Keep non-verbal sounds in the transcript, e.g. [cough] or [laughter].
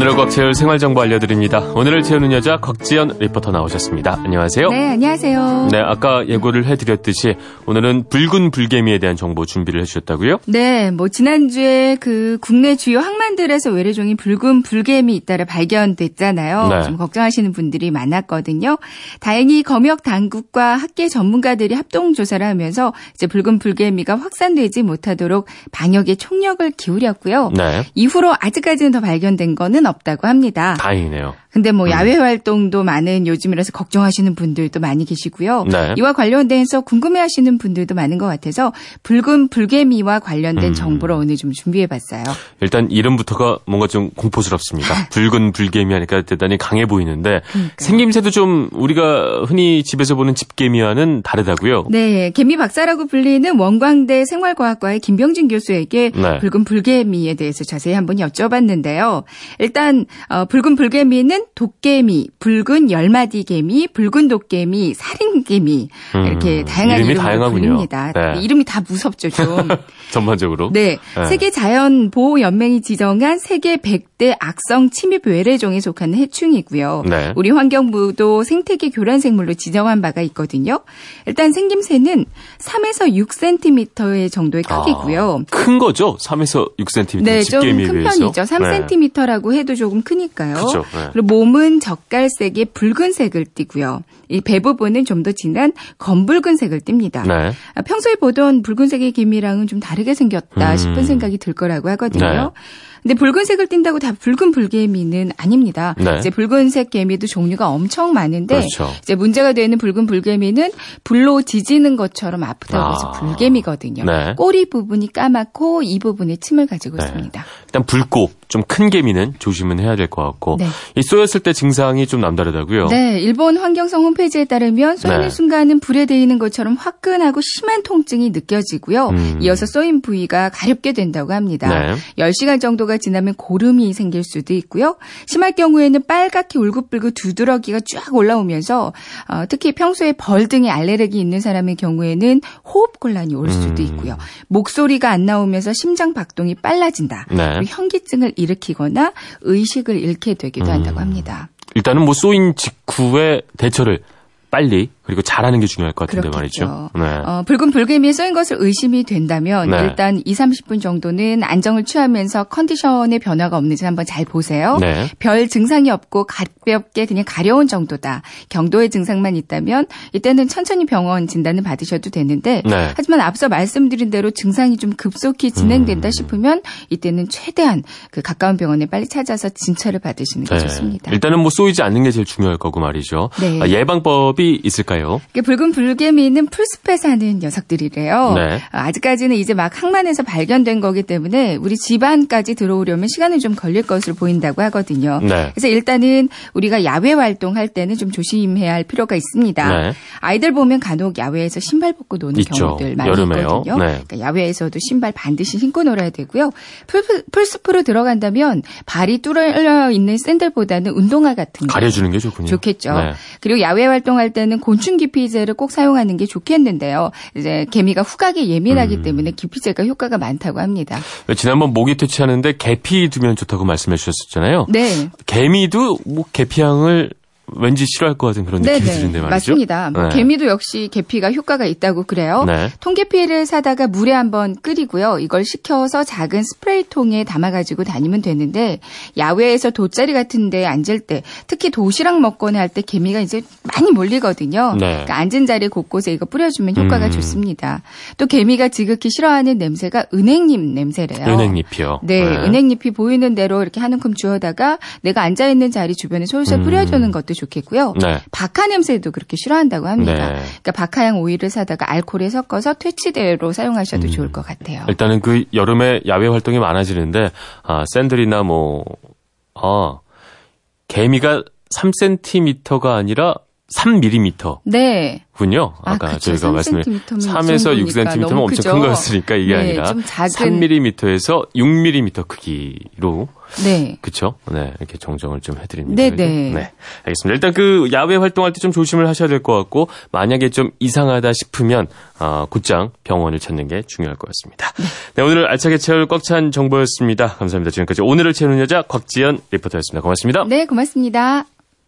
오늘을 꽉 채울 생활정보 알려드립니다. 오늘을 채우는 여자 곽지연 리포터 나오셨습니다. 안녕하세요. 네, 안녕하세요. 네, 아까 예고를 해드렸듯이 오늘은 붉은 불개미에 대한 정보 준비를 해주셨다고요? 네, 뭐 지난주에 그 국내 주요 항 만들에서 외래종인 붉은 불개미 잇따라 발견됐잖아요. 네. 좀 걱정하시는 분들이 많았거든요. 다행히 검역 당국과 학계 전문가들이 합동 조사를 하면서 이제 붉은 불개미가 확산되지 못하도록 방역에 총력을 기울였고요. 네. 이후로 아직까지는 더 발견된 거는 없다고 합니다. 다행이네요. 근데 음. 뭐 야외 활동도 많은 요즘이라서 걱정하시는 분들도 많이 계시고요. 네. 이와 관련돼서 궁금해하시는 분들도 많은 것 같아서 붉은 불개미와 관련된 음. 정보를 오늘 좀 준비해봤어요. 일단 이름부터가 뭔가 좀 공포스럽습니다. [laughs] 붉은 불개미 하니까 대단히 강해 보이는데 생김새도 좀 우리가 흔히 집에서 보는 집개미와는 다르다고요? 네, 개미 박사라고 불리는 원광대 생활과학과의 김병진 교수에게 네. 붉은 불개미에 대해서 자세히 한번 여쭤봤는데요. 일단 어, 붉은 불개미는 도깨미, 붉은 열마디 개미, 붉은 도깨미, 살인개미 음, 이렇게 다양한 이름이. 불립니다. 네. 이름이 다 무섭죠, 좀. [laughs] 전반적으로. 네. 네. 세계 자연 보호 연맹이 지정한 세계 100대 악성 침입 외래종에 속하는 해충이고요. 네. 우리 환경부도 생태계 교란 생물로 지정한 바가 있거든요. 일단 생김새는 3에서 6cm 정도의 크기고요. 아, 큰 거죠? 3에서 6cm 네, 좀 큰. 편이죠. 3cm라고 해도 조금 크니까요. 그죠, 네. 그리고 몸은 젓갈색의 붉은색을 띠고요. 이 배 부분은 좀 더 진한 검붉은색을 띱니다. 네. 아, 평소에 보던 붉은색의 개미랑은 좀 다르게 생겼다 음. 싶은 생각이 들 거라고 하거든요. 네. 근데 붉은색을 띈다고 다 붉은 불개미는 아닙니다. 네. 이제 붉은색 개미도 종류가 엄청 많은데 그렇죠. 이제 문제가 되는 붉은 불개미는 불로 지지는 것처럼 아프다고 해서 아. 불개미거든요. 네. 꼬리 부분이 까맣고 이 부분에 침을 가지고 네. 있습니다. 일단 붉고 좀 큰 개미는 조심은 해야 될 것 같고 네. 이 쏘였을 때 증상이 좀 남다르다고요. 네, 일본 환경성 홈페이지에 따르면 쏘이는 네. 순간은 불에 데이는 것처럼 화끈하고 심한 통증이 느껴지고요. 음. 이어서 쏘인 부위가 가렵게 된다고 합니다. 네. 10시간 정도 가 지나면 고름이 생길 수도 있고요. 심할 경우에는 빨갛게 울긋불긋 두드러기가 쫙 올라오면서 어, 특히 평소에 벌 등의 알레르기 있는 사람의 경우에는 호흡 곤란이 올 수도 음. 있고요. 목소리가 안 나오면서 심장 박동이 빨라진다. 네. 현기증을 일으키거나 의식을 잃게 되기도 음. 한다고 합니다. 일단은 뭐 쏘인 직후에 대처를 빨리 그리고 잘하는 게 중요할 것 같은데 그렇겠죠. 말이죠. 네. 어, 붉은 불개미에 쏘인 것을 의심이 된다면 네. 일단 2, 30분 정도는 안정을 취하면서 컨디션의 변화가 없는지 한번 잘 보세요. 네. 별 증상이 없고 가볍게 그냥 가려운 정도다. 경도의 증상만 있다면 이때는 천천히 병원 진단을 받으셔도 되는데 네. 하지만 앞서 말씀드린 대로 증상이 좀 급속히 진행된다 음. 싶으면 이때는 최대한 그 가까운 병원에 빨리 찾아서 진찰을 받으시는 게 네. 좋습니다. 일단은 뭐 쏘이지 않는 게 제일 중요할 거고 말이죠. 네. 아, 예방법이 있을까요? 이게 붉은 불개미는 풀숲에 사는 녀석들이래요. 네. 어, 아직까지는 이제 막 항만에서 발견된 거기 때문에 우리 집안까지 들어오려면 시간은 좀 걸릴 것으로 보인다고 하거든요. 네. 그래서 일단은 우리가 야외 활동할 때는 좀 조심해야 할 필요가 있습니다. 네. 아이들 보면 간혹 야외에서 신발 벗고 노는 있죠. 경우들 많이 여름에요. 있거든요. 네. 그러니까 야외에서도 신발 반드시 신고 놀아야 되고요. 풀, 풀숲으로 들어간다면 발이 뚫려 있는 샌들보다는 운동화 같은 거 가려주는 게 좋군요. 좋겠죠. 네. 그리고 야외 활동할 때는 곤충 기피제를 꼭 사용하는 게 좋겠는데요. 이제 개미가 후각에 예민하기 음. 때문에 기피제가 효과가 많다고 합니다. 지난번 모기 퇴치하는데 계피 두면 좋다고 말씀해 주셨었잖아요. 네. 개미도 뭐 계피향을 왠지 싫어할 것 같은 그런 느낌이 드는데 말이죠. 맞습니다. 뭐 네. 개미도 역시 계피가 효과가 있다고 그래요. 네. 통계피를 사다가 물에 한번 끓이고요. 이걸 식혀서 작은 스프레이통에 담아가지고 다니면 되는데 야외에서 돗자리 같은데 앉을 때 특히 도시락 먹거나 할 때 개미가 이제 많이 몰리거든요. 네. 그러니까 앉은 자리 곳곳에 이거 뿌려주면 효과가 음. 좋습니다. 또 개미가 지극히 싫어하는 냄새가 은행잎 냄새래요. 은행잎이요. 네, 은행잎이 보이는 대로 이렇게 한 움큼 주워다가 내가 앉아 있는 자리 주변에 솔솔 음. 뿌려주는 것도 좋겠고요. 네. 박하 냄새도 그렇게 싫어한다고 합니다. 네. 그러니까 박하향 오일을 사다가 알코올에 섞어서 퇴치대로 사용하셔도 음. 좋을 것 같아요. 일단은 그 여름에 야외 활동이 많아지는데 아, 샌들이나 뭐 아, 개미가 3cm가 아니라 3mm. 네. 군요. 아, 아까 그쵸. 저희가 말씀을 3에서 6cm면 너무 엄청? 큰 거였으니까 이게 네, 아니라 좀 작은- 3mm에서 6mm 크기로 네. 그쵸? 네, 이렇게 정정을 좀 해 드립니다. 네, 그래도. 네. 네. 알겠습니다. 일단 그 야외 활동할 때 좀 조심을 하셔야 될 것 같고, 만약에 좀 이상하다 싶으면, 어, 곧장 병원을 찾는 게 중요할 것 같습니다. 네, 오늘 알차게 채울 꽉 찬 정보였습니다. 감사합니다. 지금까지 오늘을 채우는 여자 곽지연 리포터였습니다. 고맙습니다. 네, 고맙습니다.